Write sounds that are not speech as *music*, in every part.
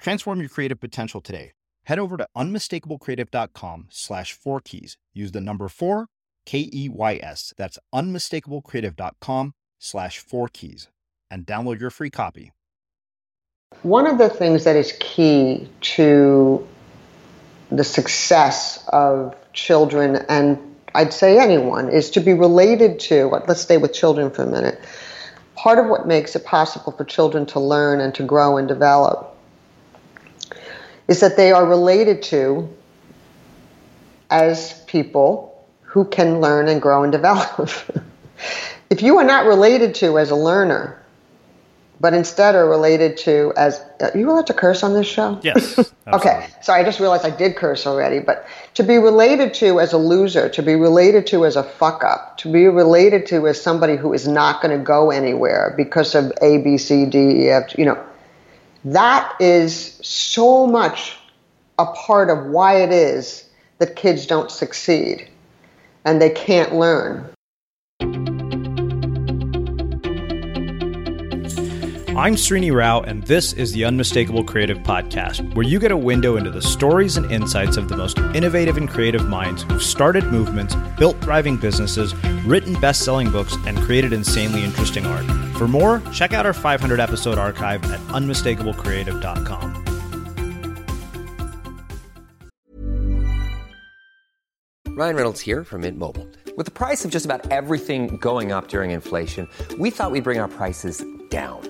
Transform your creative potential today. Head over to unmistakablecreative.com slash four keys. Use the number four, K E Y S. That's unmistakablecreative.com slash four keys and download your free copy. One of the things that is key to the success of children and I'd say anyone is to be related to, let's stay with children for a minute. Part of what makes it possible for children to learn and to grow and develop is that they are related to as people who can learn and grow and develop. *laughs* if you are not related to as a learner, but instead are related to as are you allowed to curse on this show? Yes. *laughs* okay. So I just realized I did curse already. But to be related to as a loser, to be related to as a fuck up, to be related to as somebody who is not going to go anywhere because of A, B, C, D, E, F, you know, that is so much a part of why it is that kids don't succeed and they can't learn. I'm Srini Rao, and this is the Unmistakable Creative Podcast, where you get a window into the stories and insights of the most innovative and creative minds who've started movements, built thriving businesses, written best selling books, and created insanely interesting art. For more, check out our 500 episode archive at unmistakablecreative.com. Ryan Reynolds here from Mint Mobile. With the price of just about everything going up during inflation, we thought we'd bring our prices down.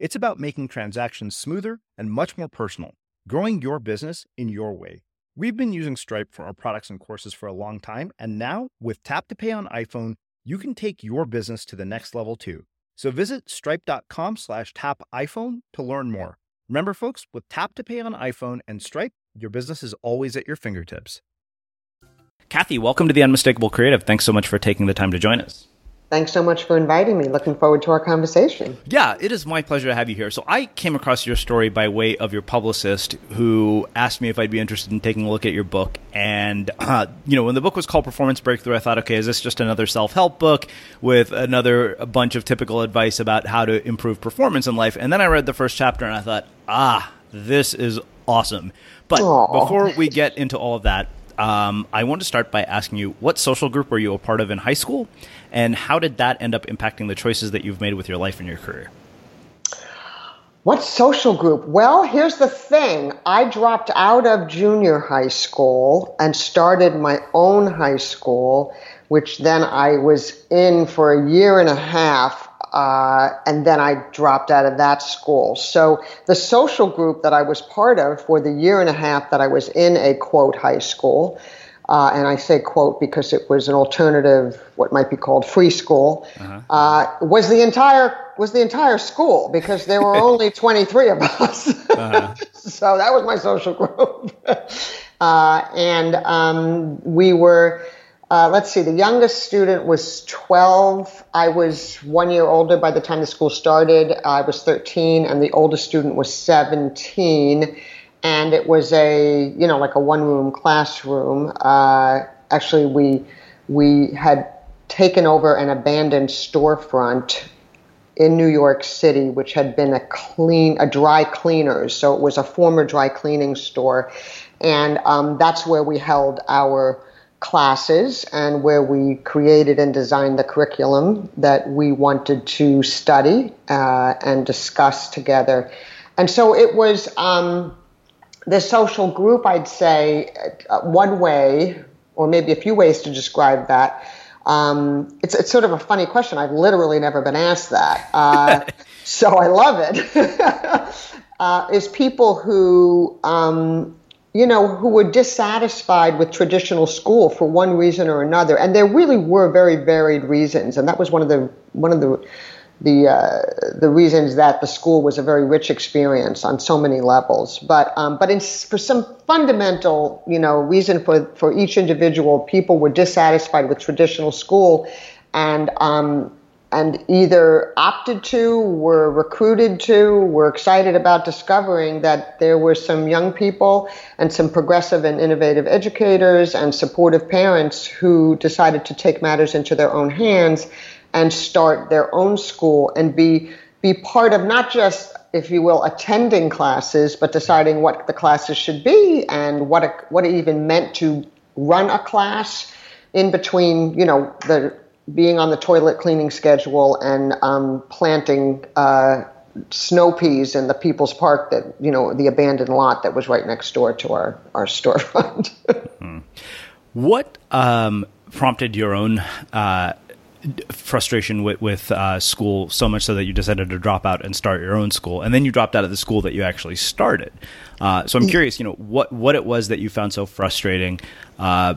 It's about making transactions smoother and much more personal, growing your business in your way. We've been using Stripe for our products and courses for a long time, and now with Tap to Pay on iPhone, you can take your business to the next level too. So visit stripe.com slash tap iPhone to learn more. Remember, folks, with Tap to Pay on iPhone and Stripe, your business is always at your fingertips. Cathy, welcome to the Unmistakable Creative. Thanks so much for taking the time to join us. Thanks so much for inviting me. Looking forward to our conversation. Yeah, it is my pleasure to have you here. So, I came across your story by way of your publicist who asked me if I'd be interested in taking a look at your book. And, uh, *clears throat* you know, when the book was called Performance Breakthrough, I thought, okay, is this just another self help book with another bunch of typical advice about how to improve performance in life? And then I read the first chapter and I thought, ah, this is awesome. But Aww. before we get into all of that, um, I want to start by asking you what social group were you a part of in high school, and how did that end up impacting the choices that you've made with your life and your career? What social group? Well, here's the thing I dropped out of junior high school and started my own high school, which then I was in for a year and a half uh, and then I dropped out of that school. So the social group that I was part of for the year and a half that I was in a quote high school, uh, and I say quote because it was an alternative, what might be called free school, uh-huh. uh, was the entire was the entire school because there were only *laughs* 23 of us. Uh-huh. *laughs* so that was my social group, *laughs* uh, and um, we were uh, let's see, the youngest student was 12. I was one year older by the time the school started. I was 13, and the oldest student was 17. And it was a, you know, like a one room classroom. Uh, actually, we, we had taken over an abandoned storefront in New York City, which had been a clean, a dry cleaners. So it was a former dry cleaning store. And um, that's where we held our classes and where we created and designed the curriculum that we wanted to study uh, and discuss together. And so it was um, the social group, I'd say, uh, one way, or maybe a few ways to describe that. Um, it's, it's sort of a funny question. I've literally never been asked that. Uh, *laughs* so I love it. *laughs* Uh, is people who um, you know, who were dissatisfied with traditional school for one reason or another, and there really were very varied reasons, and that was one of the one of the the uh, the reasons that the school was a very rich experience on so many levels. But um, but in, for some fundamental, you know, reason for for each individual, people were dissatisfied with traditional school, and um, and either opted to, were recruited to, were excited about discovering that there were some young people and some progressive and innovative educators and supportive parents who decided to take matters into their own hands and start their own school and be be part of not just if you will attending classes but deciding what the classes should be and what what it even meant to run a class in between you know the being on the toilet cleaning schedule and um, planting uh, snow peas in the People's Park that you know the abandoned lot that was right next door to our our *laughs* storefront. hmm. What um, prompted your own? Uh, frustration with, with uh, school so much so that you decided to drop out and start your own school and then you dropped out of the school that you actually started uh, so i'm curious you know what what it was that you found so frustrating uh,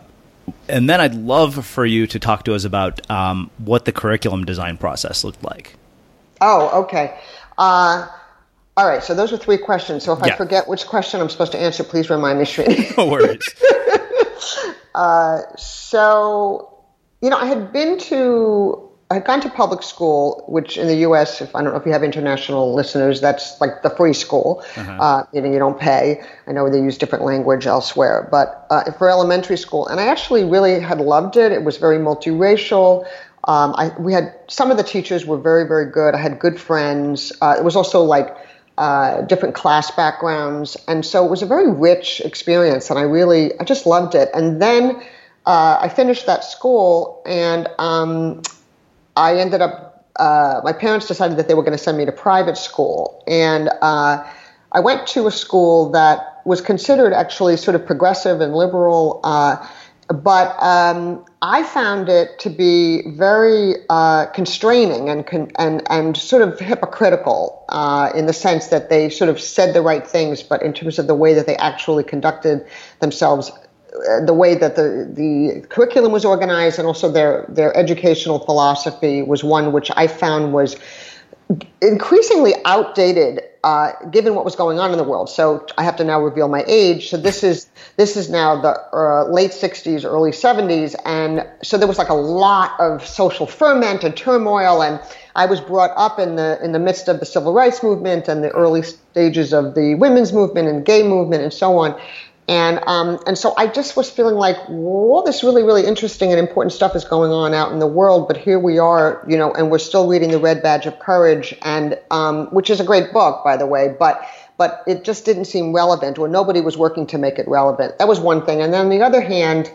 and then I'd love for you to talk to us about um, what the curriculum design process looked like. Oh, okay. Uh, all right. So those are three questions. So if yeah. I forget which question I'm supposed to answer, please remind me, Srini. *laughs* no worries. *laughs* uh, so, you know, I had been to I had gone to public school, which in the U.S., if I don't know if you have international listeners, that's like the free school. Uh-huh. Uh, you know, you don't pay. I know they use different language elsewhere, but uh, for elementary school, and I actually really had loved it. It was very multiracial. Um, I, we had some of the teachers were very, very good. I had good friends. Uh, it was also like uh, different class backgrounds, and so it was a very rich experience. And I really, I just loved it. And then uh, I finished that school, and um, I ended up. Uh, my parents decided that they were going to send me to private school, and uh, I went to a school that was considered actually sort of progressive and liberal. Uh, but um, I found it to be very uh, constraining and, con- and and sort of hypocritical uh, in the sense that they sort of said the right things, but in terms of the way that they actually conducted themselves, the way that the the curriculum was organized, and also their their educational philosophy was one which I found was increasingly outdated uh, given what was going on in the world. So I have to now reveal my age. So this is this is now the uh, late 60s, early 70s, and so there was like a lot of social ferment and turmoil. And I was brought up in the in the midst of the civil rights movement and the early stages of the women's movement and gay movement and so on. And um, and so I just was feeling like, all this really, really interesting and important stuff is going on out in the world, but here we are, you know, and we're still reading The Red Badge of Courage, and um, which is a great book, by the way, but but it just didn't seem relevant, or nobody was working to make it relevant. That was one thing. And then on the other hand,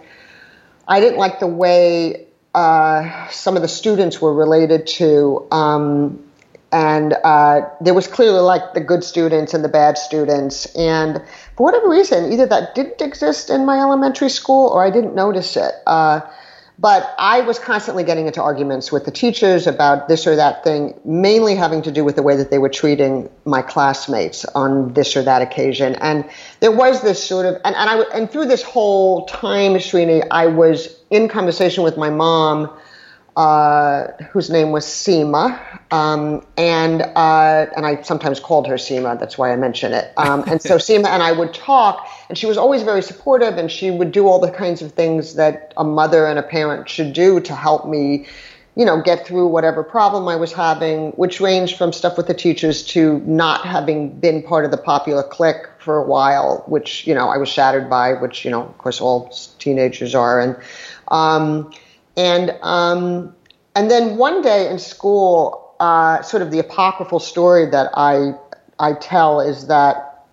I didn't like the way uh, some of the students were related to. Um, and uh, there was clearly like the good students and the bad students and for whatever reason either that didn't exist in my elementary school or i didn't notice it. Uh, but i was constantly getting into arguments with the teachers about this or that thing mainly having to do with the way that they were treating my classmates on this or that occasion. And there was this sort of and, and i and through this whole time Srini, i was in conversation with my mom uh, whose name was Seema, um, and uh, and I sometimes called her Seema. That's why I mention it. Um, and so *laughs* Seema and I would talk, and she was always very supportive, and she would do all the kinds of things that a mother and a parent should do to help me, you know, get through whatever problem I was having, which ranged from stuff with the teachers to not having been part of the popular clique for a while, which you know I was shattered by, which you know, of course, all teenagers are, and. Um, and um, and then one day in school, uh, sort of the apocryphal story that I I tell is that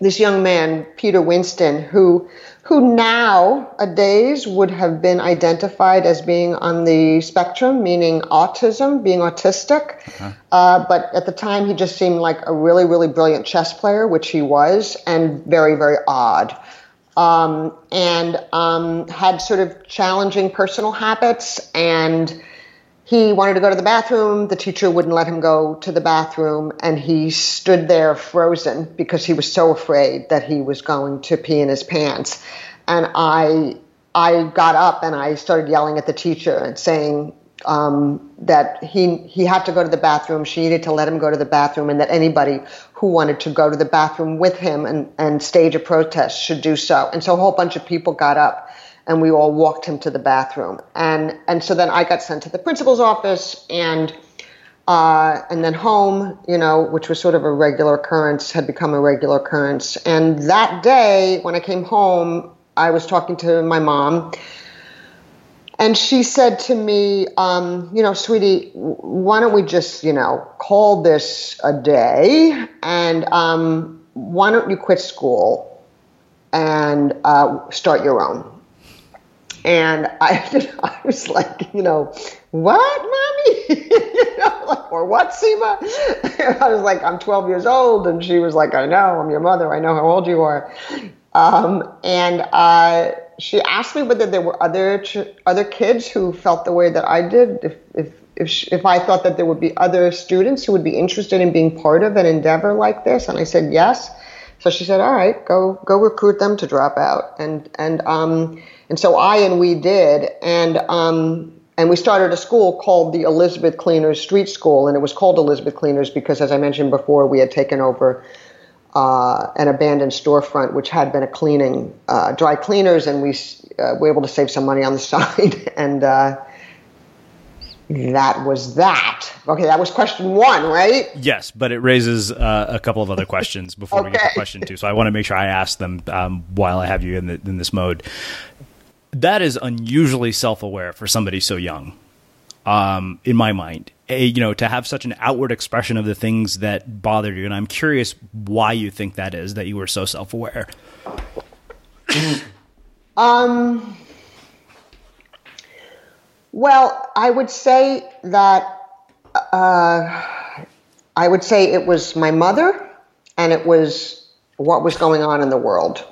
this young man, Peter Winston, who who nowadays would have been identified as being on the spectrum, meaning autism, being autistic. Uh-huh. Uh, but at the time, he just seemed like a really, really brilliant chess player, which he was, and very, very odd um, and um, had sort of challenging personal habits. And he wanted to go to the bathroom. The teacher wouldn't let him go to the bathroom, and he stood there frozen because he was so afraid that he was going to pee in his pants. And I, I got up and I started yelling at the teacher and saying, um, that he he had to go to the bathroom. She needed to let him go to the bathroom, and that anybody who wanted to go to the bathroom with him and, and stage a protest should do so. And so a whole bunch of people got up, and we all walked him to the bathroom. And and so then I got sent to the principal's office, and uh, and then home, you know, which was sort of a regular occurrence, had become a regular occurrence. And that day, when I came home, I was talking to my mom and she said to me, um, you know, sweetie, why don't we just, you know, call this a day and um, why don't you quit school and uh, start your own? And I, *laughs* I was like, you know, what, mommy? *laughs* you know, like, or what, Seema? *laughs* I was like, I'm 12 years old. And she was like, I know, I'm your mother. I know how old you are. Um, and uh, she asked me whether there were other other kids who felt the way that I did. If if if, if I thought that there would be other students who would be interested in being part of an endeavor like this, and I said yes. So she said, "All right, go go recruit them to drop out." And and um and so I and we did, and um and we started a school called the Elizabeth Cleaners Street School, and it was called Elizabeth Cleaners because, as I mentioned before, we had taken over uh, an abandoned storefront, which had been a cleaning uh, dry cleaners, and we uh, were able to save some money on the *laughs* side. and uh, that was that. Okay, that was question one, right? Yes, but it raises uh, a couple of other questions before okay. we get to question two. So I want to make sure I ask them um, while I have you in, the, in this mode. That is unusually self-aware for somebody so young, um, in my mind. A, you know, to have such an outward expression of the things that bothered you, and I'm curious why you think that is that you were so self-aware. *coughs* um well, I would say that uh, I would say it was my mother and it was what was going on in the world.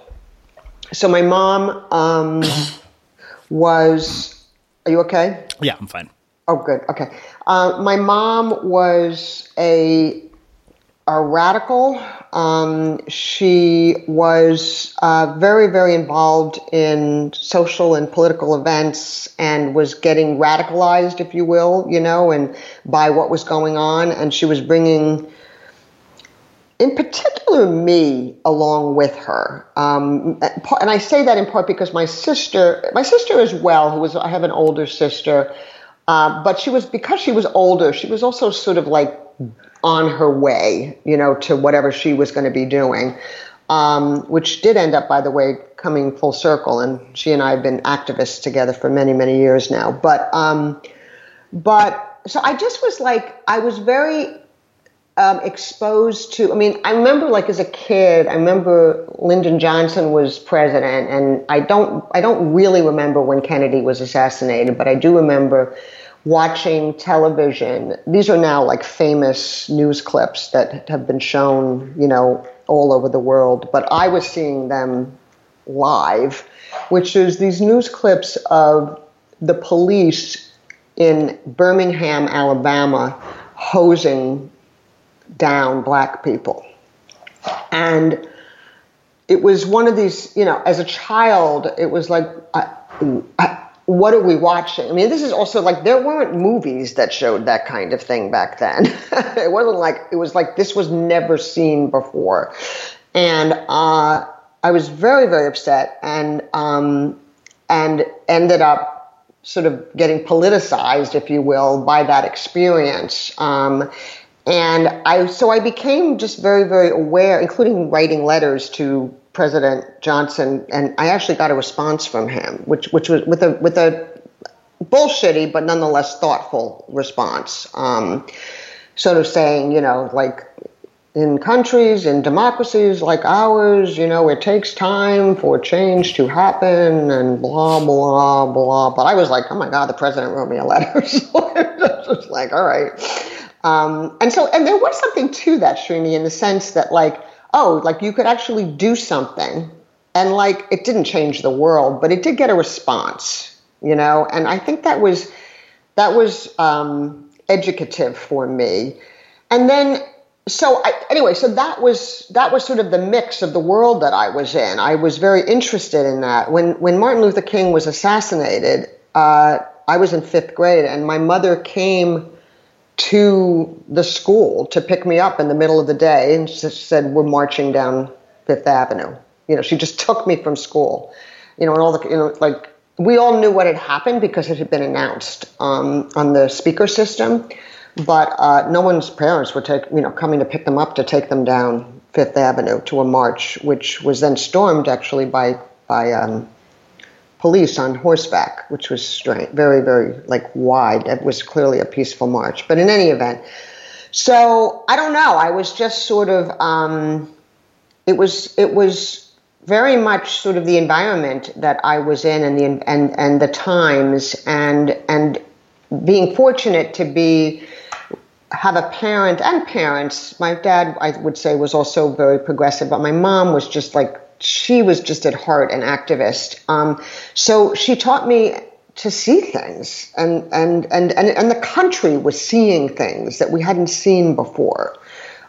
So my mom um, *coughs* was. Are you okay? Yeah, I'm fine. Oh, good. Okay. Uh, my mom was a a radical. Um, she was uh, very, very involved in social and political events and was getting radicalized, if you will, you know, and by what was going on. And she was bringing, in particular, me along with her. Um, and I say that in part because my sister, my sister as well, who was, I have an older sister, uh, but she was, because she was older, she was also sort of like on her way, you know, to whatever she was going to be doing, um, which did end up, by the way, coming full circle. And she and I have been activists together for many, many years now. But, um, but so I just was like, I was very um, exposed to. I mean, I remember like as a kid, I remember Lyndon Johnson was president, and I don't, I don't really remember when Kennedy was assassinated, but I do remember watching television. These are now like famous news clips that have been shown, you know, all over the world, but I was seeing them live, which is these news clips of the police in Birmingham, Alabama, hosing down black people. And it was one of these, you know, as a child, it was like, I, I, what are we watching? I mean, this is also like there weren't movies that showed that kind of thing back then. *laughs* it wasn't like it was like this was never seen before, and uh, I was very very upset and um, and ended up sort of getting politicized, if you will, by that experience. Um, and I so I became just very very aware, including writing letters to President Johnson, and I actually got a response from him, which which was with a with a bullshitty but nonetheless thoughtful response, um, sort of saying, you know, like in countries in democracies like ours, you know, it takes time for change to happen, and blah blah blah. But I was like, oh my god, the president wrote me a letter, *laughs* so I was like, all right. Um, and so, and there was something to that, Srini, in the sense that like oh, like you could actually do something. And like it didn't change the world, but it did get a response, you know? And I think that was that was um, educative for me. And then so I, anyway, so that was that was sort of the mix of the world that I was in. I was very interested in that. When when Martin Luther King was assassinated, uh, I was in fifth grade, and my mother came to the school to pick me up in the middle of the day and she said, We're marching down Fifth Avenue. You know, she just took me from school. You know, and all the, you know, like, we all knew what had happened because it had been announced um, on the speaker system, but uh, no one's parents were take, you know, coming to pick them up to take them down Fifth Avenue to a march, which was then stormed actually by by um, police on horseback, which was strange, very, very like wide. It was clearly a peaceful march. But in any event, so I don't know. I was just sort of, um, it was, it was very much sort of the environment that I was in and the, and, and the times and, and being fortunate to be, have a parent and parents. My dad, I would say, was also very progressive, but my mom was just like she was just at heart an activist. Um, so she taught me to see things, and, and, and, and, and the country was seeing things that we hadn't seen before.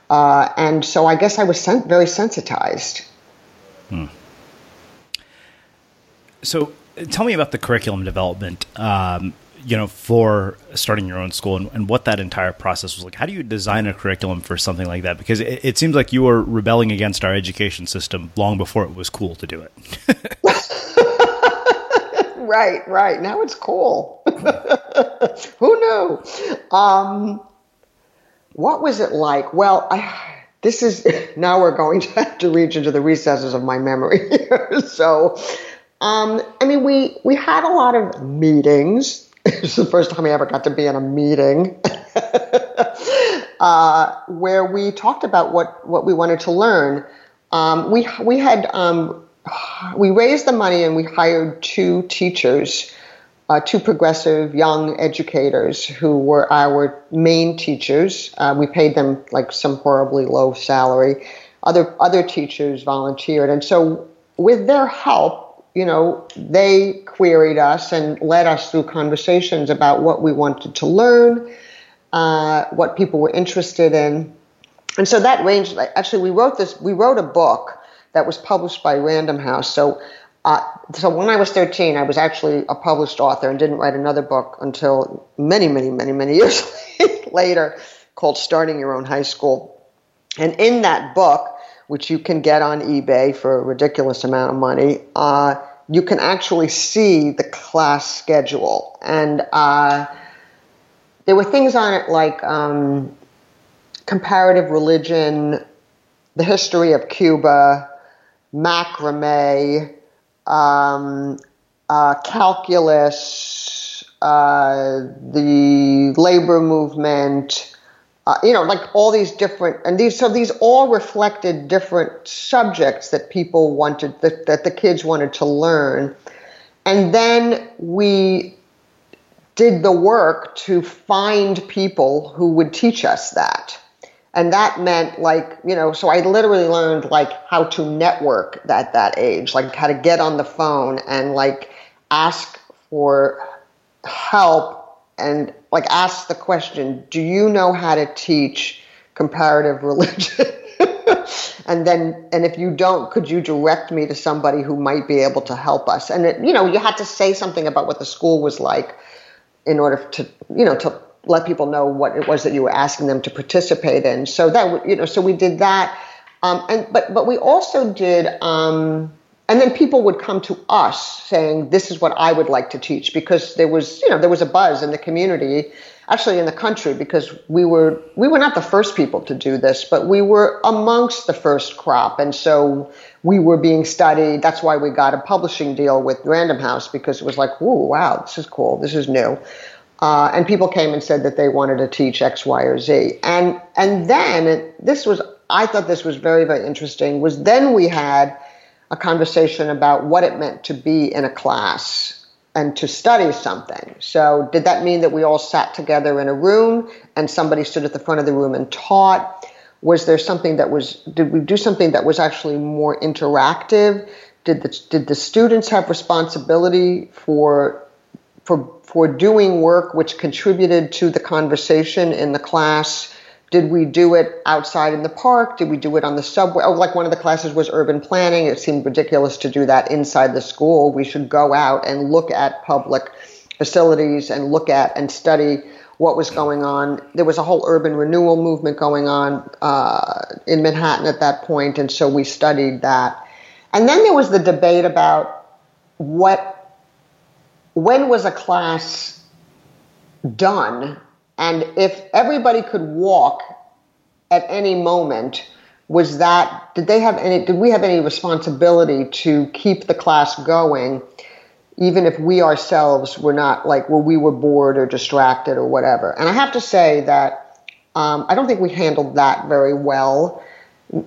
Uh, and so I guess I was very sensitized. Hmm. So tell me about the curriculum development. Um, you know, for starting your own school and, and, what that entire process was like. How do you design a curriculum for something like that? Because it, it seems like you were rebelling against our education system long before it was cool to do it. *laughs* right, right. Now it's cool. *laughs* Who knew? Um, what was it like? Well, I, this is *laughs* now we're going to have to reach into the recesses of my memory so, um, I mean, we we had a lot of meetings. *laughs* It's the first time I ever got to be in a meeting *laughs* uh, where we talked about what what we wanted to learn. Um, we we had um, we raised the money and we hired two teachers, uh, two progressive young educators who were our main teachers. Uh, we paid them like some horribly low salary. Other other teachers volunteered, and so with their help, you know, they queried us and led us through conversations about what we wanted to learn, uh, what people were interested in, and so that ranged. Actually, we wrote this. We wrote a book that was published by Random House. So, uh, so when I was 13, I was actually a published author and didn't write another book until many, many, many, many years *laughs* later, called Starting Your Own High School. And in that book, which you can get on eBay for a ridiculous amount of money, uh, you can actually see the class schedule. And uh, there were things on it like um, comparative religion, the history of Cuba, macrame, um, uh, calculus, uh, the labor movement, uh, you know, like all these different, and these, so these all reflected different subjects that people wanted, that, that the kids wanted to learn. And then we did the work to find people who would teach us that and that meant like you know so i literally learned like how to network at that age like how to get on the phone and like ask for help and like ask the question do you know how to teach comparative religion *laughs* and then and if you don't could you direct me to somebody who might be able to help us and it, you know you had to say something about what the school was like in order to you know to let people know what it was that you were asking them to participate in. So that you know, so we did that, um, and but but we also did. Um, and then people would come to us saying, "This is what I would like to teach," because there was, you know, there was a buzz in the community, actually in the country, because we were we were not the first people to do this, but we were amongst the first crop, and so we were being studied. That's why we got a publishing deal with Random House because it was like, "Whoa, wow, this is cool, this is new." Uh, and people came and said that they wanted to teach X, Y, or Z. And and then this was I thought this was very very interesting. Was then we had a conversation about what it meant to be in a class and to study something. So did that mean that we all sat together in a room and somebody stood at the front of the room and taught? Was there something that was did we do something that was actually more interactive? Did the did the students have responsibility for for for doing work which contributed to the conversation in the class? Did we do it outside in the park? Did we do it on the subway? Oh, like one of the classes was urban planning. It seemed ridiculous to do that inside the school. We should go out and look at public facilities and look at and study what was going on. There was a whole urban renewal movement going on uh, in Manhattan at that point, and so we studied that. And then there was the debate about what when was a class done? And if everybody could walk at any moment, was that did they have any did we have any responsibility to keep the class going even if we ourselves were not like well we were bored or distracted or whatever? And i have to say that um, i don't think we handled that very well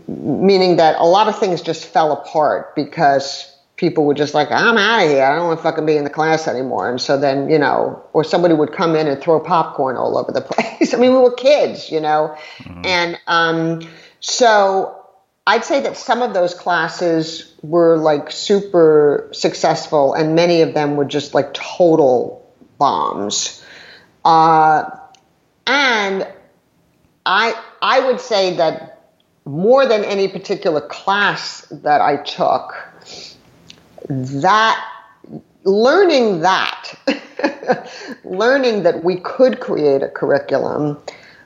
meaning that a lot of things just fell apart because people were just like, I'm out of here. I don't want to fucking be in the class anymore. And so then, you know, or somebody would come in and throw popcorn all over the *laughs* place. I mean, we were kids, you know. Mm-hmm. And um, so I'd say that some of those classes were like super successful, and many of them were just like total bombs. Uh, and I I would say that more than any particular class that I took, that learning that *laughs* learning that we could create a curriculum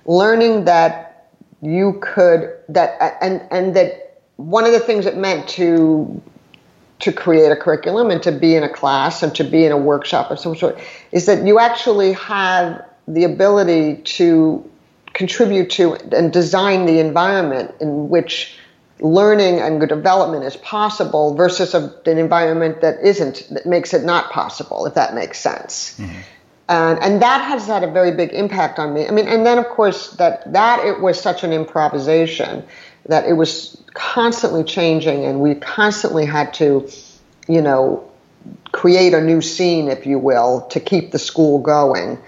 learning that you could that and and that one of the things it meant to to create a curriculum and to be in a class and to be in a workshop of some sort is that you actually have the ability to contribute to and design the environment in which learning and development is possible versus a, an environment that isn't that makes it not possible if that makes sense mm-hmm. and and that has had a very big impact on me i mean and then of course that that it was such an improvisation that it was constantly changing and we constantly had to you know create a new scene if you will to keep the school going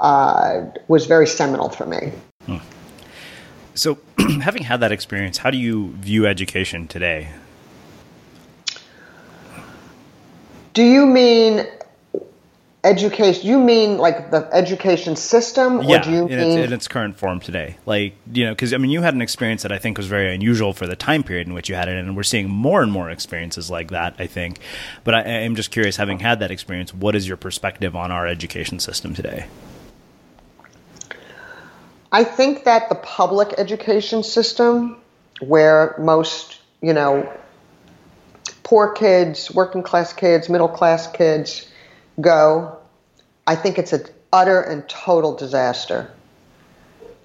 uh, was very seminal for me hmm. So, *clears throat* having had that experience, how do you view education today? Do you mean education? You mean like the education system, yeah, do you in, mean its, in its current form today? Like you know, because I mean, you had an experience that I think was very unusual for the time period in which you had it, and we're seeing more and more experiences like that. I think, but I, I'm just curious, having had that experience, what is your perspective on our education system today? I think that the public education system, where most, you know, poor kids, working class kids, middle class kids go, I think it's an utter and total disaster.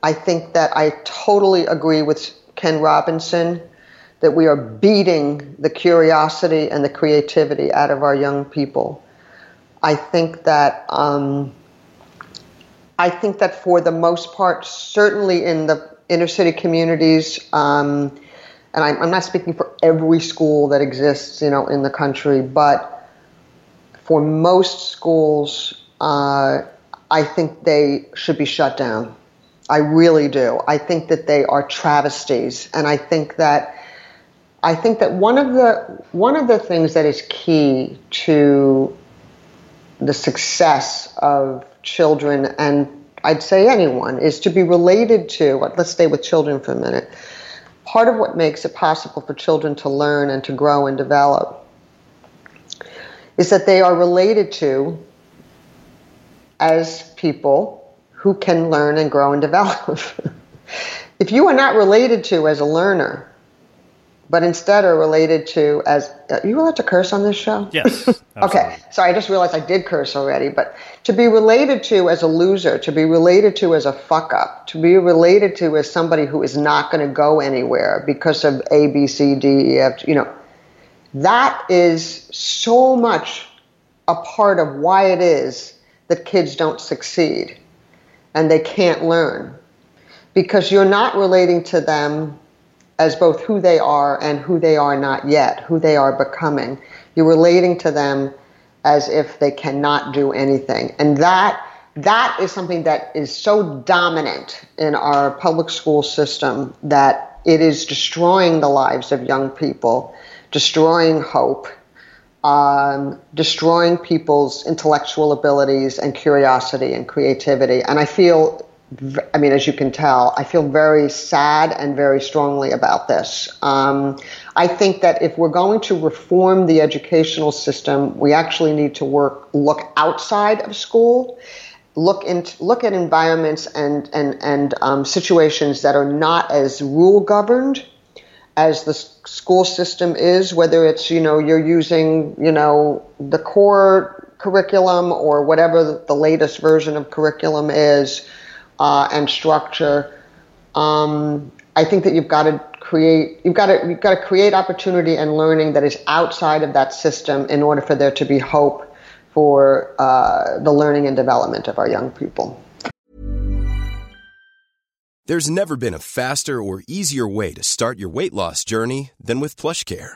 I think that I totally agree with Ken Robinson that we are beating the curiosity and the creativity out of our young people. I think that um, I think that for the most part, certainly in the inner city communities, um, and I'm, I'm, not speaking for every school that exists, you know, in the country, but for most schools, uh, I think they should be shut down. I really do. I think that they are travesties, and I think that I think that one of the one of the things that is key to the success of children and I'd say anyone is to be related to, let's stay with children for a minute. Part of what makes it possible for children to learn and to grow and develop is that they are related to as people who can learn and grow and develop. *laughs* if you are not related to as a learner, but instead are related to as are you allowed to curse on this show? Yes. *laughs* okay. So I just realized I did curse already, but to be related to as a loser, to be related to as a fuck up, to be related to as somebody who is not going to go anywhere because of A, B, C, D, E, F, you know, that is so much a part of why it is that kids don't succeed and they can't learn because you're not relating to them as both who they are and who they are not yet, who they are becoming. You're relating to them as if they cannot do anything. And that that is something that is so dominant in our public school system that it is destroying the lives of young people, destroying hope, um, destroying people's intellectual abilities and curiosity and creativity. And I feel I mean, as you can tell, I feel very sad and very strongly about this. Um, I think that if we're going to reform the educational system, we actually need to work, look outside of school, look into, look at environments and and and um, situations that are not as rule governed as the school system is. Whether it's you know you're using you know the core curriculum or whatever the latest version of curriculum is uh, and structure. Um, I think that you've got to create you've got to you've got to create opportunity and learning that is outside of that system in order for there to be hope for uh, the learning and development of our young people. There's never been a faster or easier way to start your weight loss journey than with PlushCare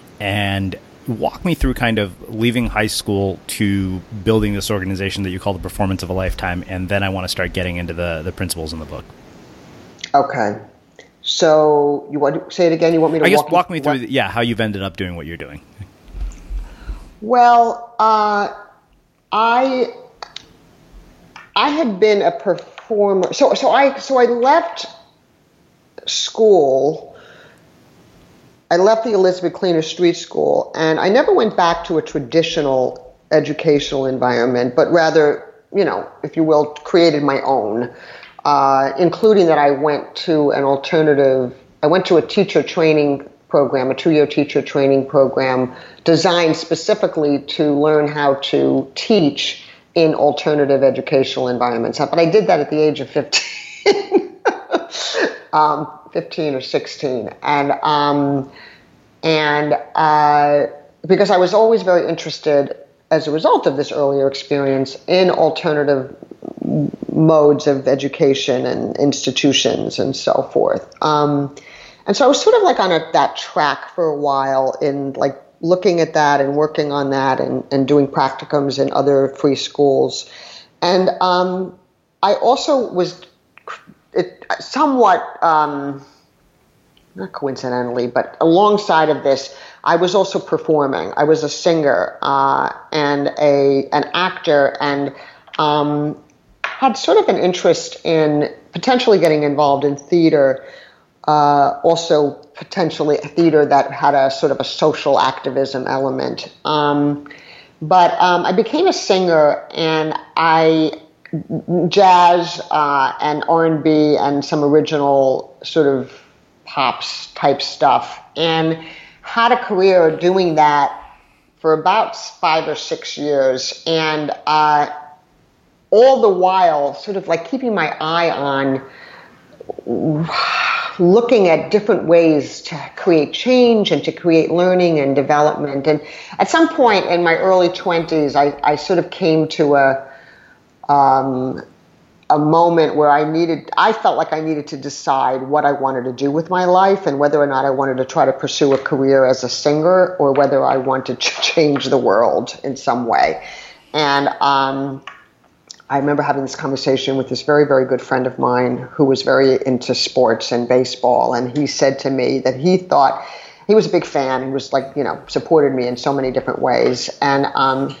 and walk me through kind of leaving high school to building this organization that you call the performance of a lifetime and then i want to start getting into the, the principles in the book Okay. So you want to say it again? You want me to i guess walk, walk me through the, yeah how you've ended up doing what you're doing Well, uh, I I had been a performer. So so I so I left school. I left the Elizabeth Cleaners Street School, and I never went back to a traditional educational environment, but rather, you know, if you will, created my own. Uh, including that, I went to an alternative. I went to a teacher training program, a two-year teacher training program designed specifically to learn how to teach in alternative educational environments. But I did that at the age of 15, um, 15 or 16, and um, and uh, because I was always very interested, as a result of this earlier experience, in alternative modes of education and institutions and so forth. Um, and so I was sort of like on a, that track for a while in like looking at that and working on that and, and doing practicums in other free schools. And um, I also was it, somewhat, um, not coincidentally, but alongside of this, I was also performing. I was a singer uh, and a an actor, and um, had sort of an interest in potentially getting involved in theater. Uh, also, potentially a theater that had a sort of a social activism element. Um, but um, I became a singer, and I jazz uh, and R and B and some original sort of pops type stuff, and had a career doing that for about five or six years, and uh, all the while, sort of like keeping my eye on looking at different ways to create change and to create learning and development. And at some point in my early 20s, I, I sort of came to a um, a moment where I needed, I felt like I needed to decide what I wanted to do with my life and whether or not I wanted to try to pursue a career as a singer or whether I wanted to *laughs* change the world in some way. And um, I remember having this conversation with this very, very good friend of mine who was very into sports and baseball. And he said to me that he thought he was a big fan. He was like, you know, supported me in so many different ways. And um,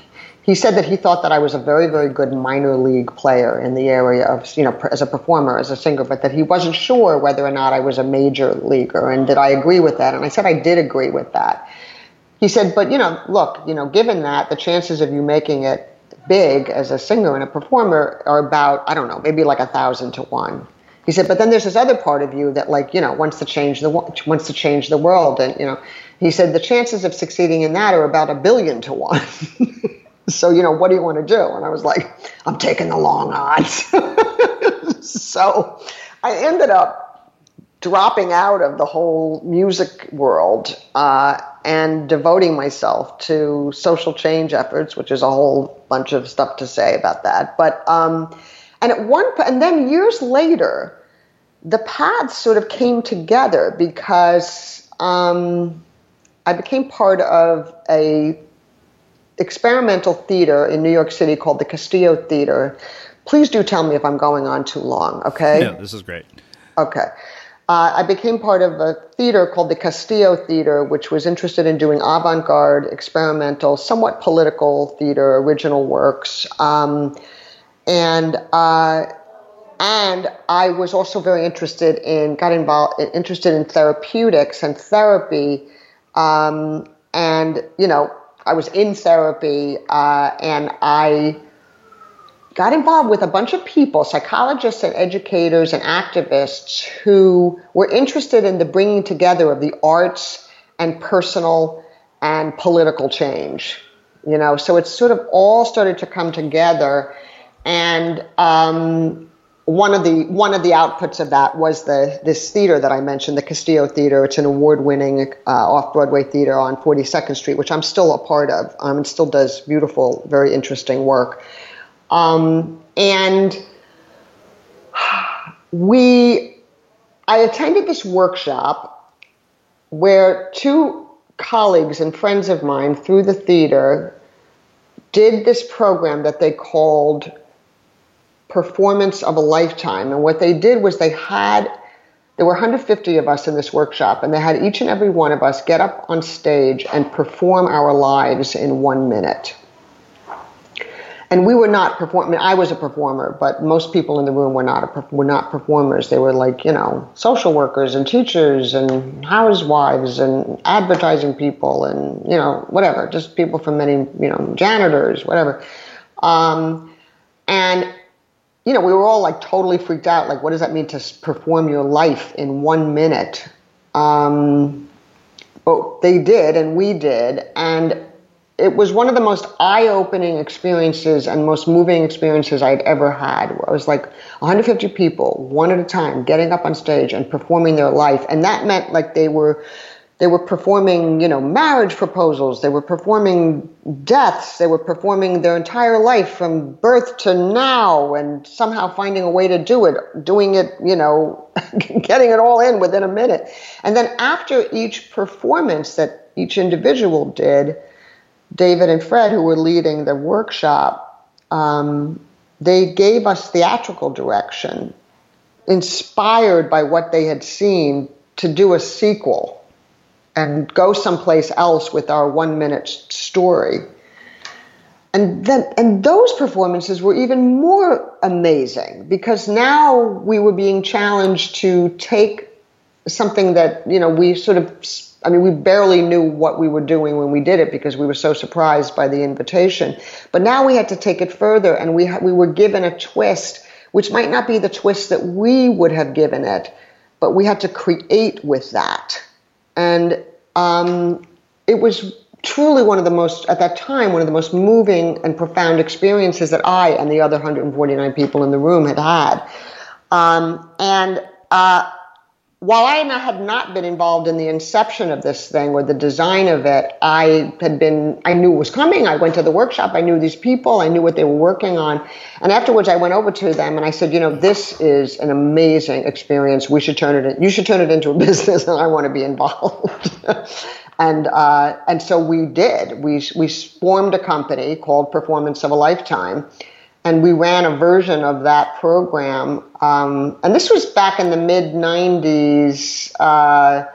he said that he thought that I was a very, very good minor league player in the area of, you know, as a performer, as a singer, but that he wasn't sure whether or not I was a major leaguer. And did I agree with that? And I said I did agree with that. He said, but, you know, look, you know, given that, the chances of you making it big as a singer and a performer are about I don't know maybe like a thousand to one. He said, but then there's this other part of you that like you know wants to change the wants to change the world, and you know, he said the chances of succeeding in that are about a billion to one. *laughs* so you know, what do you want to do? And I was like, I'm taking the long odds. *laughs* so I ended up dropping out of the whole music world uh, and devoting myself to social change efforts, which is a whole bunch of stuff to say about that. But um, and at one and then years later, the paths sort of came together because um, I became part of a experimental theater in New York City called the Castillo Theater. Please do tell me if I'm going on too long. Okay. Yeah, this is great. Okay uh, I became part of a theater called the Castillo Theater, which was interested in doing avant garde, experimental, somewhat political theater, original works. Um, and uh, and I was also very interested in, got involved, interested in therapeutics and therapy. Um, and, you know, I was in therapy uh, and I got involved with a bunch of people, psychologists and educators and activists who were interested in the bringing together of the arts and personal and political change. You know, so it sort of all started to come together, and um, one of the one of the outputs of that was the this theater that I mentioned, the Castillo Theater. It's an award-winning uh, off-Broadway theater on 42nd Street, which I'm still a part of, um, and still does beautiful, very interesting work. Um, and we, I attended this workshop where two colleagues and friends of mine through the theater did this program that they called performance of a lifetime. And what they did was they had, there were 150 of us in this workshop, and they had each and every one of us get up on stage and perform our lives in one minute and we were not performing. I was a performer, but most people in the room were not a, were not performers. They were like you know social workers and teachers and housewives and advertising people and you know whatever, just people from many you know janitors, whatever. Um, and you know we were all like totally freaked out. Like, what does that mean to perform your life in one minute? Um, but they did, and we did, and it was one of the most eye-opening experiences and most moving experiences I'd ever had. I was like 150 people, one at a time, getting up on stage and performing their life, and that meant like they were they were performing, you know, marriage proposals. They were performing deaths. They were performing their entire life from birth to now, and somehow finding a way to do it, doing it, you know, *laughs* getting it all in within a minute. And then after each performance that each individual did David and Fred, who were leading the workshop, um, they gave us theatrical direction, inspired by what they had seen, to do a sequel and go someplace else with our one minute story. And then, and those performances were even more amazing because now we were being challenged to take something that, you know, we sort of I mean, we barely knew what we were doing when we did it because we were so surprised by the invitation. But now we had to take it further, and we we were given a twist, which might not be the twist that we would have given it, but we had to create with that, and um, it was truly one of the most at that time one of the most moving and profound experiences that I and the other 149 people in the room had had, um, and. Uh, while I had not been involved in the inception of this thing or the design of it, I had been, I knew it was coming. I went to the workshop. I knew these people. I knew what they were working on. And afterwards, I went over to them and I said, you know, this is an amazing experience. We should turn it, in, you should turn it into a *laughs* business and I want to be involved. *laughs* and, uh, and so we did. We, we formed a company called Performance of a Lifetime and we ran a version of that program. Um, and this was back in the mid 90s. Uh,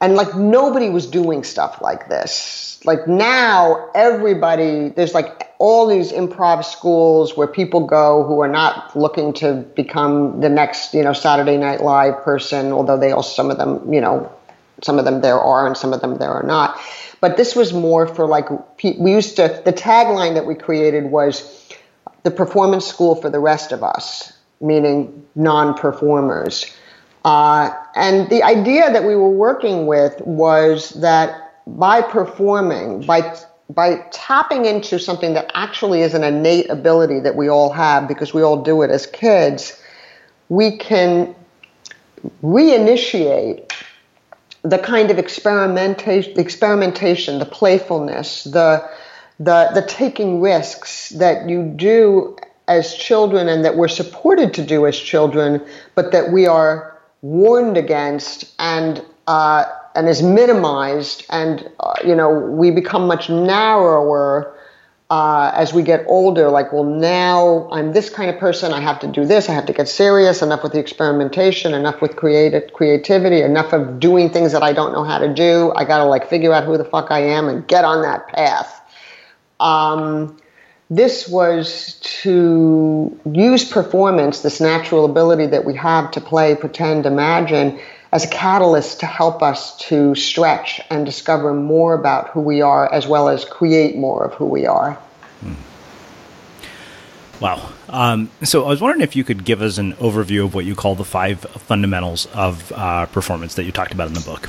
and like nobody was doing stuff like this. Like now, everybody, there's like all these improv schools where people go who are not looking to become the next, you know, Saturday Night Live person, although they all, some of them, you know, some of them there are and some of them there are not. But this was more for like, we used to, the tagline that we created was the performance school for the rest of us, meaning non performers. Uh, and the idea that we were working with was that by performing, by by tapping into something that actually is an innate ability that we all have because we all do it as kids, we can reinitiate the kind of experimentation, experimentation, the playfulness, the the the taking risks that you do as children and that we're supported to do as children, but that we are warned against and uh, and is minimized, and uh, you know we become much narrower uh, as we get older. Like, well, now I'm this kind of person. I have to do this. I have to get serious. Enough with the experimentation. Enough with creative creativity. Enough of doing things that I don't know how to do. I got to like figure out who the fuck I am and get on that path. Um, this was to use performance, this natural ability that we have to play, pretend, imagine, as a catalyst to help us to stretch and discover more about who we are, as well as create more of who we are. Hmm. Wow. Um, so I was wondering if you could give us an overview of what you call the five fundamentals of uh, performance that you talked about in the book.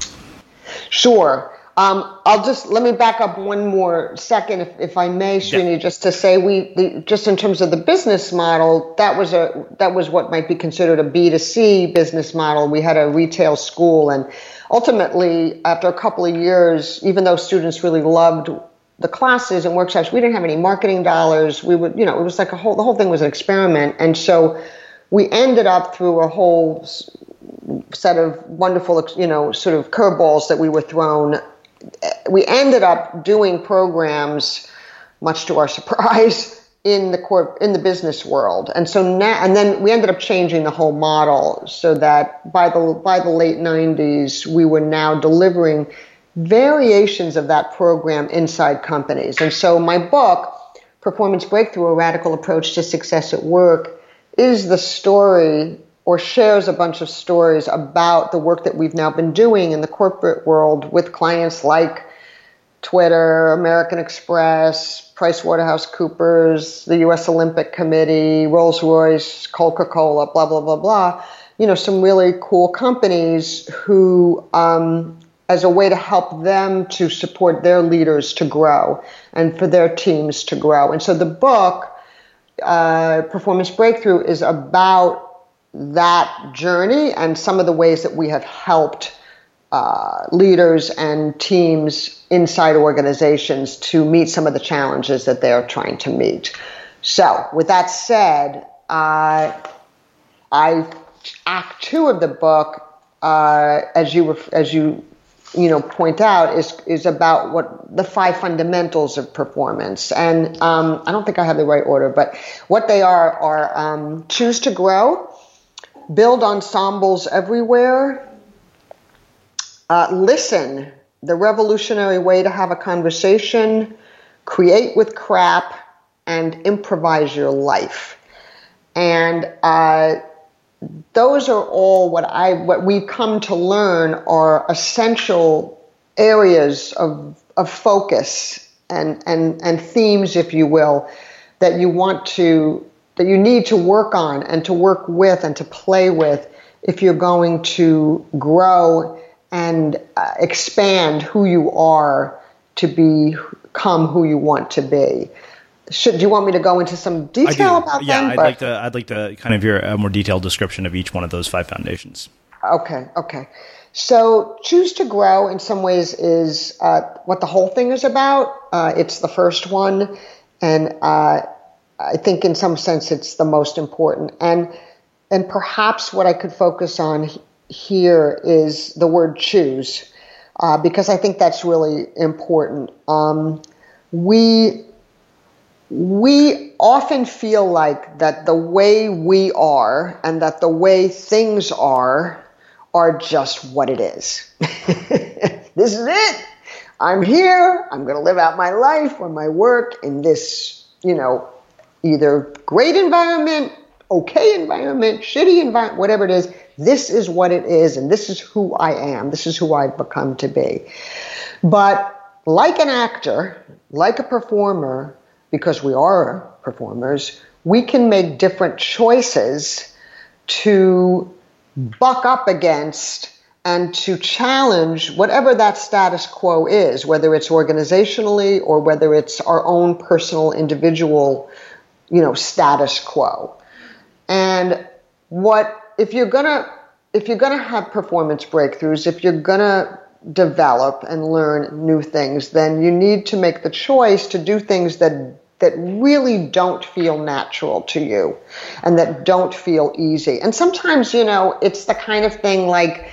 Sure. Um, I'll just let me back up one more second, if, if I may, Srini, yeah. just to say we the, just in terms of the business model, that was a that was what might be considered a B 2 C business model. We had a retail school, and ultimately, after a couple of years, even though students really loved the classes and workshops, we didn't have any marketing dollars. We would, you know, it was like a whole the whole thing was an experiment, and so we ended up through a whole set of wonderful, you know, sort of curveballs that we were thrown we ended up doing programs, much to our *laughs* surprise, in the corp in the business world, and so now and then we ended up changing the whole model so that by the by the late '90s we were now delivering variations of that program inside companies, and so my book, Performance Breakthrough: A Radical Approach to Success at Work, is the story or shares a bunch of stories about the work that we've now been doing in the corporate world with clients like Twitter, American Express, PricewaterhouseCoopers, the US Olympic Committee, Rolls Royce, Coca Cola, blah, blah, blah, blah. You know, some really cool companies who, um, as a way to help them to support their leaders to grow and for their teams to grow. And so the book, uh, Performance Breakthrough, is about that journey and some of the ways that we have helped uh, leaders and teams inside organizations to meet some of the challenges that they're trying to meet. So, with that said, uh, I Act Two of the book, uh, as you as you you know point out, is is about what the five fundamentals of performance. And um, I don't think I have the right order, but what they are are um, choose to grow build ensembles everywhere. Uh, listen, the revolutionary way to have a conversation, create with crap, and improvise your life. And uh, those are all what I what we've come to learn are essential areas of of focus and and and themes, if you will, that you want to that you need to work on and to work with and to play with if you're going to grow and uh, expand who you are to become who you want to be. Should do you want me to go into some detail about yeah, them? Yeah, I'd like to. I'd like to kind of hear a more detailed description of each one of those five foundations. Okay, okay. So, choose to grow in some ways is uh, what the whole thing is about. Uh, it's the first one, and uh, I think in some sense it's the most important. And and perhaps what I could focus on here is the word choose, uh, because I think that's really important. Um, we we often feel like that the way we are and that the way things are are just what it is. *laughs* this is it. I'm here. I'm going to live out my life or my work in this, you know, either great environment, okay environment, shitty environment, whatever it is. This is what it is, and this is who I am. This is who I've become to be. But like an actor, like a performer, because we are performers, we can make different choices to buck up against and to challenge whatever that status quo is, whether it's organizationally or whether it's our own personal individual, you know, status quo. And what if you're gonna if you're gonna have performance breakthroughs, if you're gonna develop and learn new things, then you need to make the choice to do things that that really don't feel natural to you and that don't feel easy. And sometimes, you know, it's the kind of thing like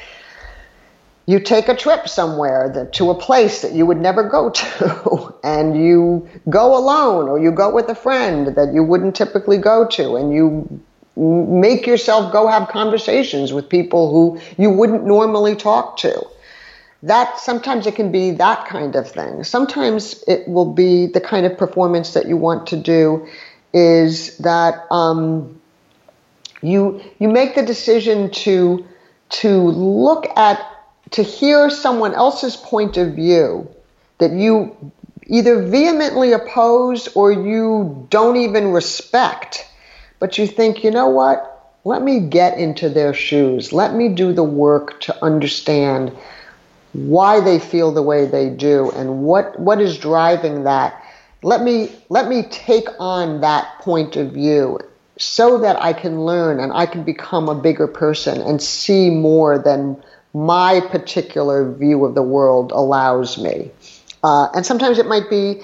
you take a trip somewhere that, to a place that you would never go to *laughs* and you go alone or you go with a friend that you wouldn't typically go to and you make yourself go have conversations with people who you wouldn't normally talk to that sometimes it can be that kind of thing. Sometimes it will be the kind of performance that you want to do is that um, you you make the decision to to look at to hear someone else's point of view that you either vehemently oppose or you don't even respect, but you think, you know what? Let me get into their shoes. Let me do the work to understand why they feel the way they do and what what is driving that let me let me take on that point of view so that I can learn and I can become a bigger person and see more than my particular view of the world allows me. Uh, and sometimes it might be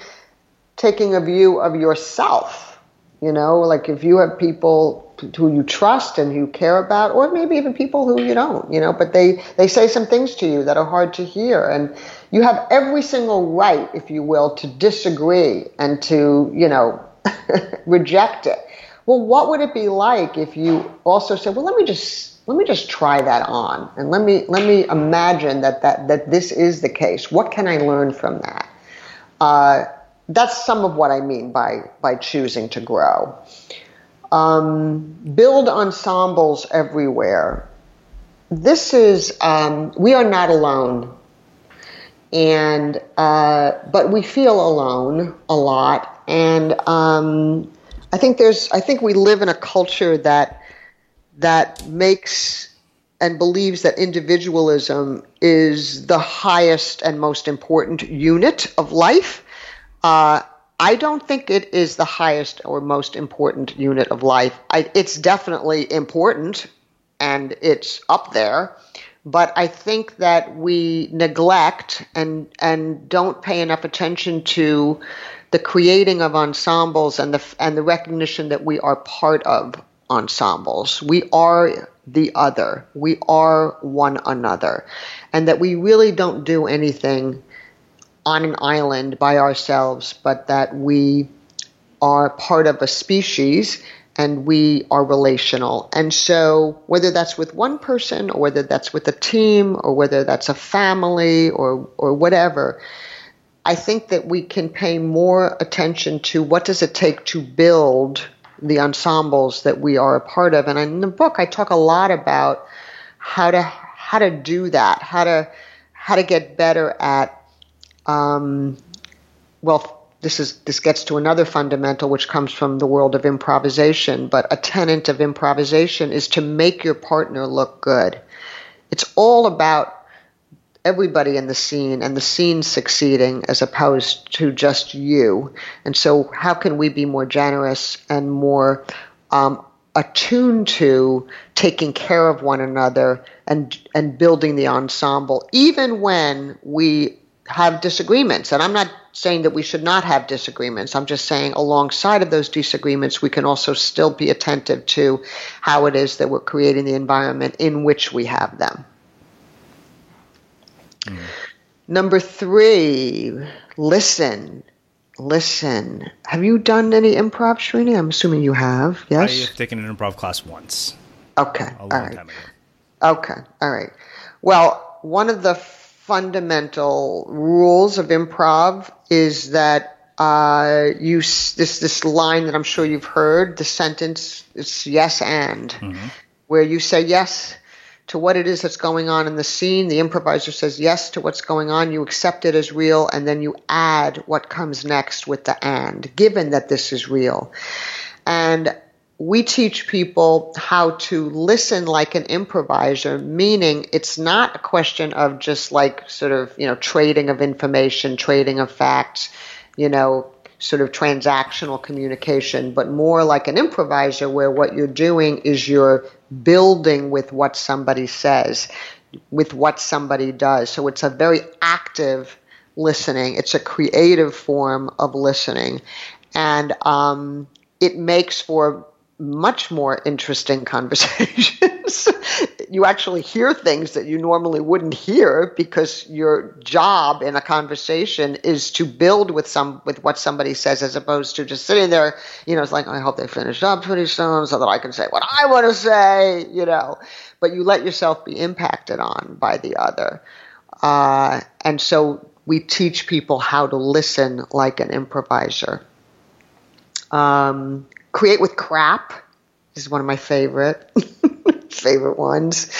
taking a view of yourself. You know, like if you have people who you trust and who care about, or maybe even people who you don't, you know, but they, they say some things to you that are hard to hear. And you have every single right, if you will, to disagree and to, you know, *laughs* reject it. Well, what would it be like if you also said, well, let me just let me just try that on and let me let me imagine that that that this is the case. What can I learn from that? Uh, that's some of what I mean by by choosing to grow um, build ensembles everywhere. This is, um, we are not alone. And, uh, but we feel alone a lot. And um, I think there's, I think we live in a culture that, that makes and believes that individualism is the highest and most important unit of life. Uh, I don't think it is the highest or most important unit of life. I, it's definitely important and it's up there, but I think that we neglect and and don't pay enough attention to the creating of ensembles and the and the recognition that we are part of ensembles. We are the other. We are one another, and that we really don't do anything on an island by ourselves, but that we are part of a species and we are relational. And so, whether that's with one person or whether that's with a team or whether that's a family or, or whatever, I think that we can pay more attention to what does it take to build the ensembles that we are a part of. And in the book, I talk a lot about how to how to do that, how to how to get better at um, well, this is this gets to another fundamental which comes from the world of improvisation, but a tenet of improvisation is to make your partner look good. It's all about everybody in the scene and the scene succeeding as opposed to just you. And so, how can we be more generous and more um, attuned to taking care of one another and and building the ensemble, even when we have disagreements. And I'm not saying that we should not have disagreements. I'm just saying alongside of those disagreements, we can also still be attentive to how it is that we're creating the environment in which we have them. Mm. Number three, listen. listen. Have you done any improv, Srini? I'm assuming you have. Yes. I have taken an improv class once. Okay. A long right. time ago. Okay. All right. Well, one of the fundamental rules of improv is that uh, you this this line that I'm sure you've heard. The sentence is yes and, where you say yes to what it is that's going on in the scene. The improviser says yes to what's going on. You accept it as real, and then you add what comes next with the and, given that this is real. And we teach people how to listen like an improviser, meaning it's not a question of just like sort of, you know, trading of information, trading of facts, you know, sort of transactional communication, but more like an improviser where what you're doing is you're building with what somebody says, with what somebody does. So it's a very active listening. It's a creative form of listening. And um, it makes for much more interesting *laughs* conversations. You actually hear things that you normally wouldn't hear because your job in a conversation is to build with some with what somebody says as opposed to just sitting there, you know, it's like I hope they finish up pretty soon so that I can say what I want to say, you know. But you let yourself be impacted on by the other. Uh, and so we teach people how to listen like an improviser. Um, create with crap is one of my favorite *laughs* favorite ones.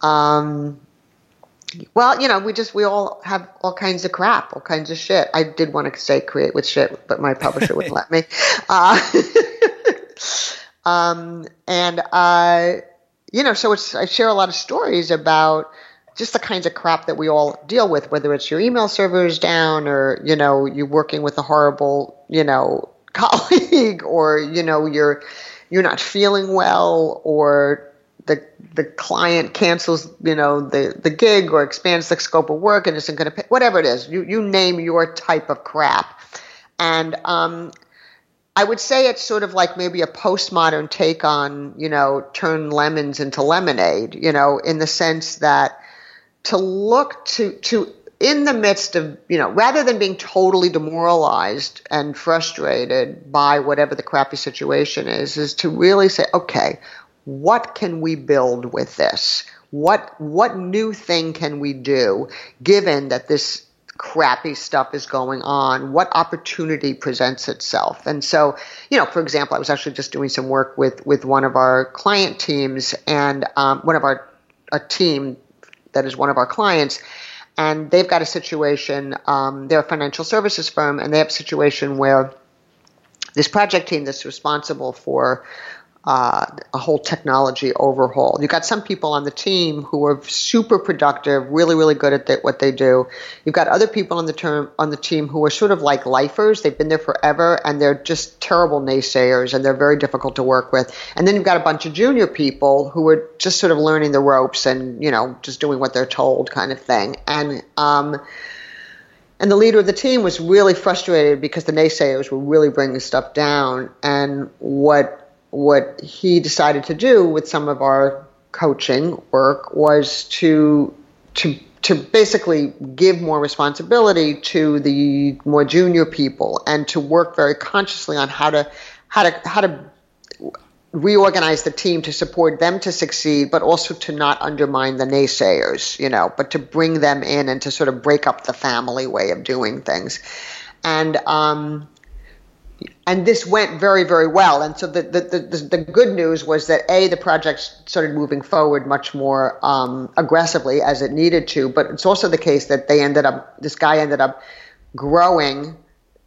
Um, well, you know, we just we all have all kinds of crap, all kinds of shit. I did want to say create with shit, but my publisher wouldn't let me. *laughs* Uh, *laughs* um, and uh, you know, so it's I share a lot of stories about just the kinds of crap that we all deal with, whether it's your email servers down or, you know, you're working with a horrible, you know, colleague or, you know, you're you're not feeling well or the the client cancels, you know, the, the gig or expands the scope of work and isn't going to pay, whatever it is. You you name your type of crap. And um, I would say it's sort of like maybe a postmodern take on, you know, turn lemons into lemonade, you know, in the sense that to look to to in the midst of you know rather than being totally demoralized and frustrated by whatever the crappy situation is is to really say okay what can we build with this? What what new thing can we do given that this crappy stuff is going on? What opportunity presents itself? And so you know for example i was actually just doing some work with with one of our client teams and um, one of our a team that is one of our clients, and they've got a situation. Um, they're a financial services firm, and they have a situation where this project team that's responsible for uh, a whole technology overhaul. You've got some people on the team who are super productive, really, really good at th- what they do. You've got other people on the term on the team who are sort of like lifers. They've been there forever, and they're just terrible naysayers, and they're very difficult to work with. And then you've got a bunch of junior people who are just sort of learning the ropes and you know just doing what they're told, kind of thing. And um, and the leader of the team was really frustrated because the naysayers were really bringing stuff down. And what what he decided to do with some of our coaching work was to to to basically give more responsibility to the more junior people and to work very consciously on how to how to how to reorganize the team to support them to succeed, but also to not undermine the naysayers, you know, but to bring them in and to sort of break up the family way of doing things. And um, and this went very, very well. And so the, the, the, the, good news was that A, the project started moving forward much more um, aggressively as it needed to, but it's also the case that they ended up, this guy ended up growing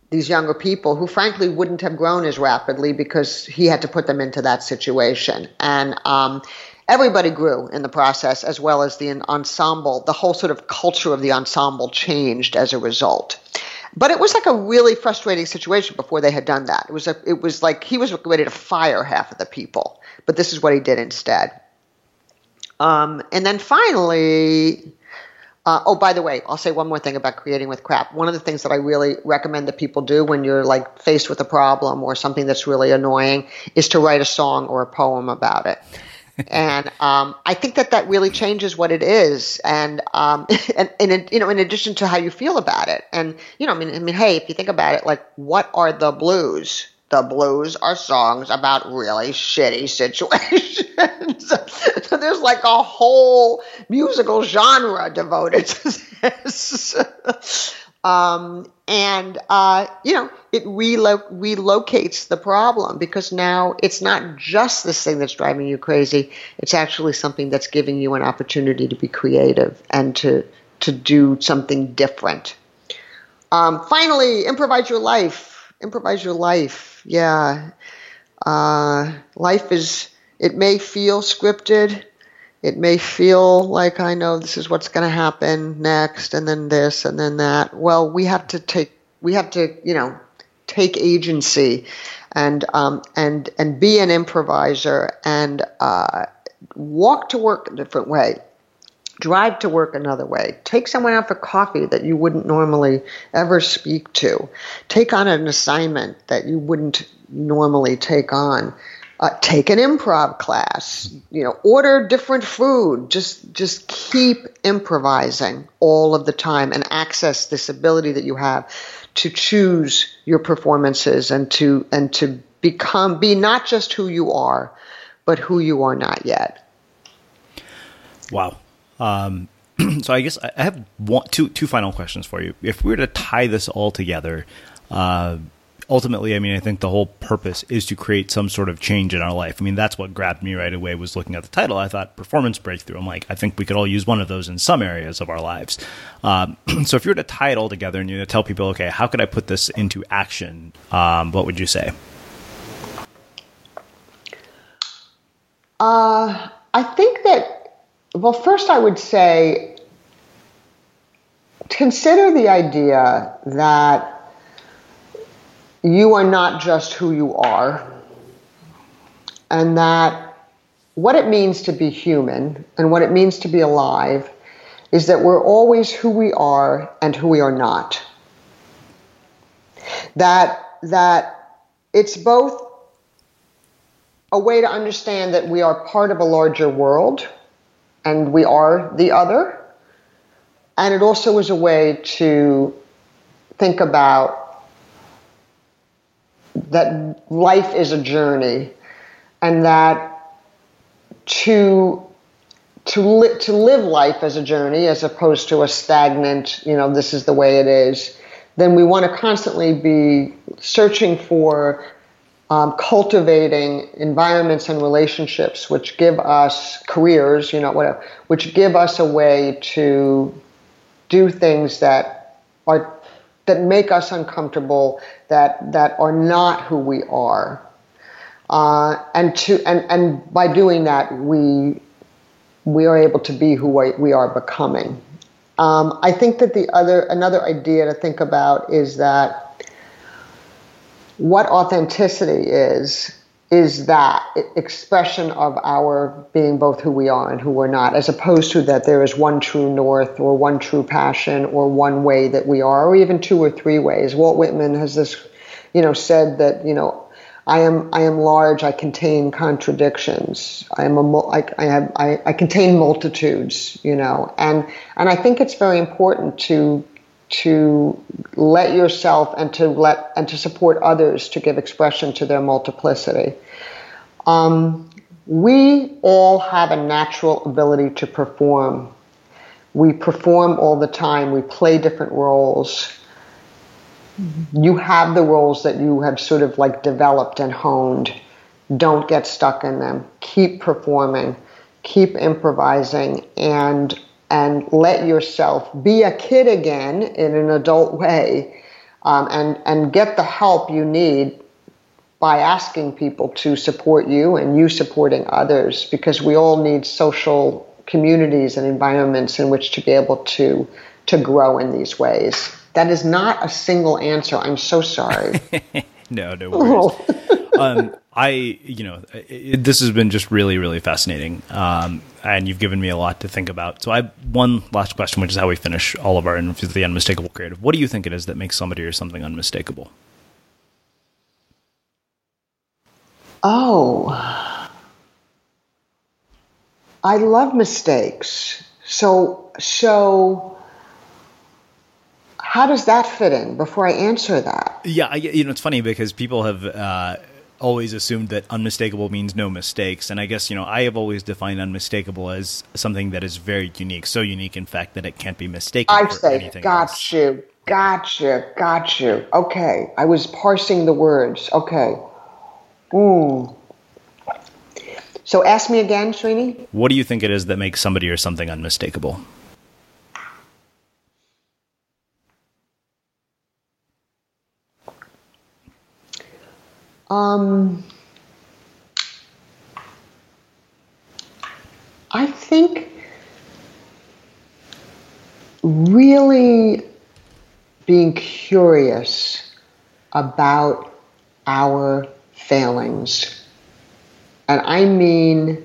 these younger people who frankly wouldn't have grown as rapidly because he had to put them into that situation. And um, everybody grew in the process as well as the ensemble, the whole sort of culture of the ensemble changed as a result. But it was like a really frustrating situation before they had done that. It was a, it was like he was ready to fire half of the people, but this is what he did instead. Um, and then finally, uh, oh, by the way, I'll say one more thing about creating with crap. One of the things that I really recommend that people do when you're like faced with a problem or something that's really annoying is to write a song or a poem about it. And um, I think that that really changes what it is, and um, *laughs* and, and you know, in addition to how you feel about it, and you know, I mean, I mean, hey, if you think about it, like, what are the blues? The blues are songs about really shitty *laughs* situations. so *laughs* there's like a whole musical genre devoted to this. Um, and, uh, you know, it relo- relocates the problem because now it's not just this thing that's driving you crazy. It's actually something that's giving you an opportunity to be creative and to, to do something different. Um, finally, improvise your life. Improvise your life. Yeah. Uh, life is, it may feel scripted it may feel like I know this is what's going to happen next, and then this, and then that. Well, we have to take, we have to, you know, take agency, and um, and and be an improviser, and uh, walk to work a different way, drive to work another way, take someone out for coffee that you wouldn't normally ever speak to, take on an assignment that you wouldn't normally take on uh, take an improv class you know order different food. Just just keep improvising all of the time and access this ability that you have to choose your performances and to and to become be not just who you are but who you are not yet. Wow. Um, *clears throat* so i guess i have one, two two final questions for you. If we were to tie this all together uh, ultimately, I mean, I think the whole purpose is to create some sort of change in our life. I mean, that's what grabbed me right away was looking at the title. I thought performance breakthrough. I'm like, I think we could all use one of those in some areas of our lives. Um, *clears throat* so if you were to tie it all together and you tell people, okay, how could I put this into action? Um, what would you say? Uh, I think that, well, first I would say consider the idea that you are not just who you are, and that what it means to be human and what it means to be alive is that we're always who we are and who we are not. That that it's both a way to understand that we are part of a larger world and we are the other. And it also is a way to think about that life is a journey and that to to li- to live life as a journey as opposed to a stagnant you know this is the way it is then we want to constantly be searching for um, cultivating environments and relationships which give us careers you know whatever which give us a way to do things that are that make us uncomfortable, that that are not who we are, uh, and to and and by doing that, we we are able to be who we are becoming. Um, I think that the other another idea to think about is that what authenticity is is that expression of our being both who we are and who we're not, as opposed to that there is one true north or one true passion or one way that we are, or even two or three ways. Walt Whitman has this, you know, said that you know. I am I am large. I contain contradictions. I am a I, I have I, I contain multitudes. You know, and and I think it's very important to to let yourself and to let and to support others to give expression to their multiplicity. Um, we all have a natural ability to perform. We perform all the time. We play different roles. You have the roles that you have sort of like developed and honed. Don't get stuck in them. Keep performing. Keep improvising and and let yourself be a kid again in an adult way um, and, and get the help you need by asking people to support you and you supporting others because we all need social communities and environments in which to be able to to grow in these ways. That is not a single answer. I'm so sorry. *laughs* no, no worries. *laughs* um, I, you know, it, this has been just really, really fascinating. Um, and you've given me a lot to think about. So I have one last question, which is how we finish all of our interviews, the unmistakable creative. What do you think it is that makes somebody or something unmistakable? Oh. I love mistakes. So, so how does that fit in before I answer that? Yeah, I, you know, it's funny because people have uh, always assumed that unmistakable means no mistakes. And I guess, you know, I have always defined unmistakable as something that is very unique, so unique, in fact, that it can't be mistaken. I say, got else. you, got you, got you. Okay, I was parsing the words. Okay. Mm. So ask me again, Srini. What do you think it is that makes somebody or something unmistakable? Um, I think really being curious about our failings. And I mean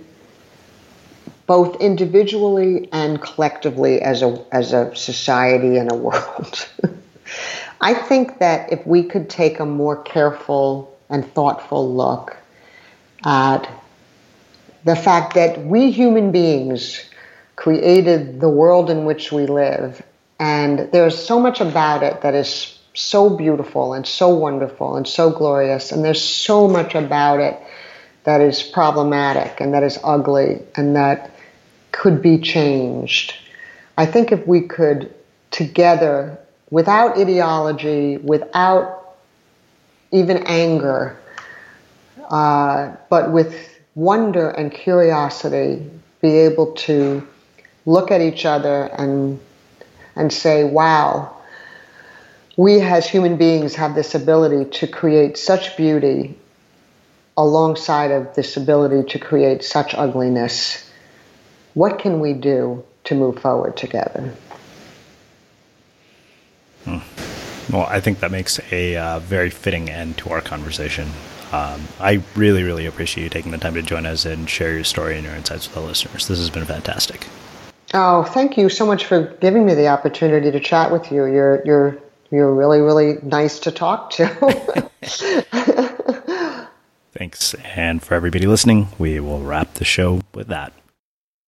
both individually and collectively as a, as a society and a *laughs* world. I think that if we could take a more careful and thoughtful look at the fact that we human beings created the world in which we live. And there's so much about it that is so beautiful and so wonderful and so glorious. And there's so much about it that is problematic and that is ugly and that could be changed. I think if we could together, without ideology, without even anger, uh, but with wonder and curiosity, be able to look at each other and and say, "Wow, we as human beings have this ability to create such beauty, alongside of this ability to create such ugliness. What can we do to move forward together?" Hmm. Well, I think that makes a uh, very fitting end to our conversation. Um, I really, really appreciate you taking the time to join us and share your story and your insights with the listeners. This has been fantastic. Oh, thank you so much for giving me the opportunity to chat with you. You're you're you're really really nice to talk to. *laughs* Thanks. And for everybody listening, we will wrap the show with that.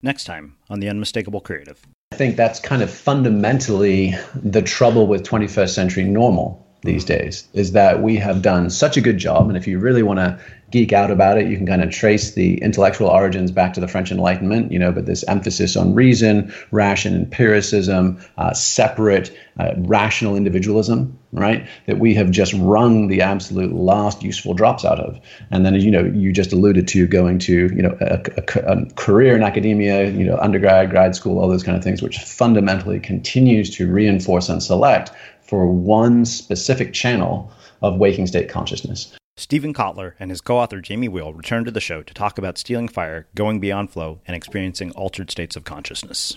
Next time on The Unmistakable Creative. I think that's kind of fundamentally the trouble with 21st century normal these days is that we have done such a good job. And if you really want to geek out about it, you can kind of trace the intellectual origins back to the French Enlightenment, you know, but this emphasis on reason, ration empiricism, uh, separate, uh, rational individualism, right? That we have just wrung the absolute last useful drops out of. And then, you know, you just alluded to going to, you know, a, a, a career in academia, you know, undergrad, grad school, all those kind of things, which fundamentally continues to reinforce and select for one specific channel of waking state consciousness. Steven Kotler and his co author Jamie Wheal return to the show to talk about stealing fire, going beyond flow, and experiencing altered states of consciousness.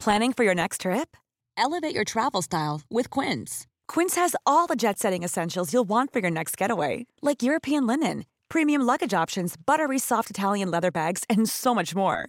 Planning for your next trip? Elevate your travel style with Quince. Quince has all the jet setting essentials you'll want for your next getaway, like European linen, premium luggage options, buttery soft Italian leather bags, and so much more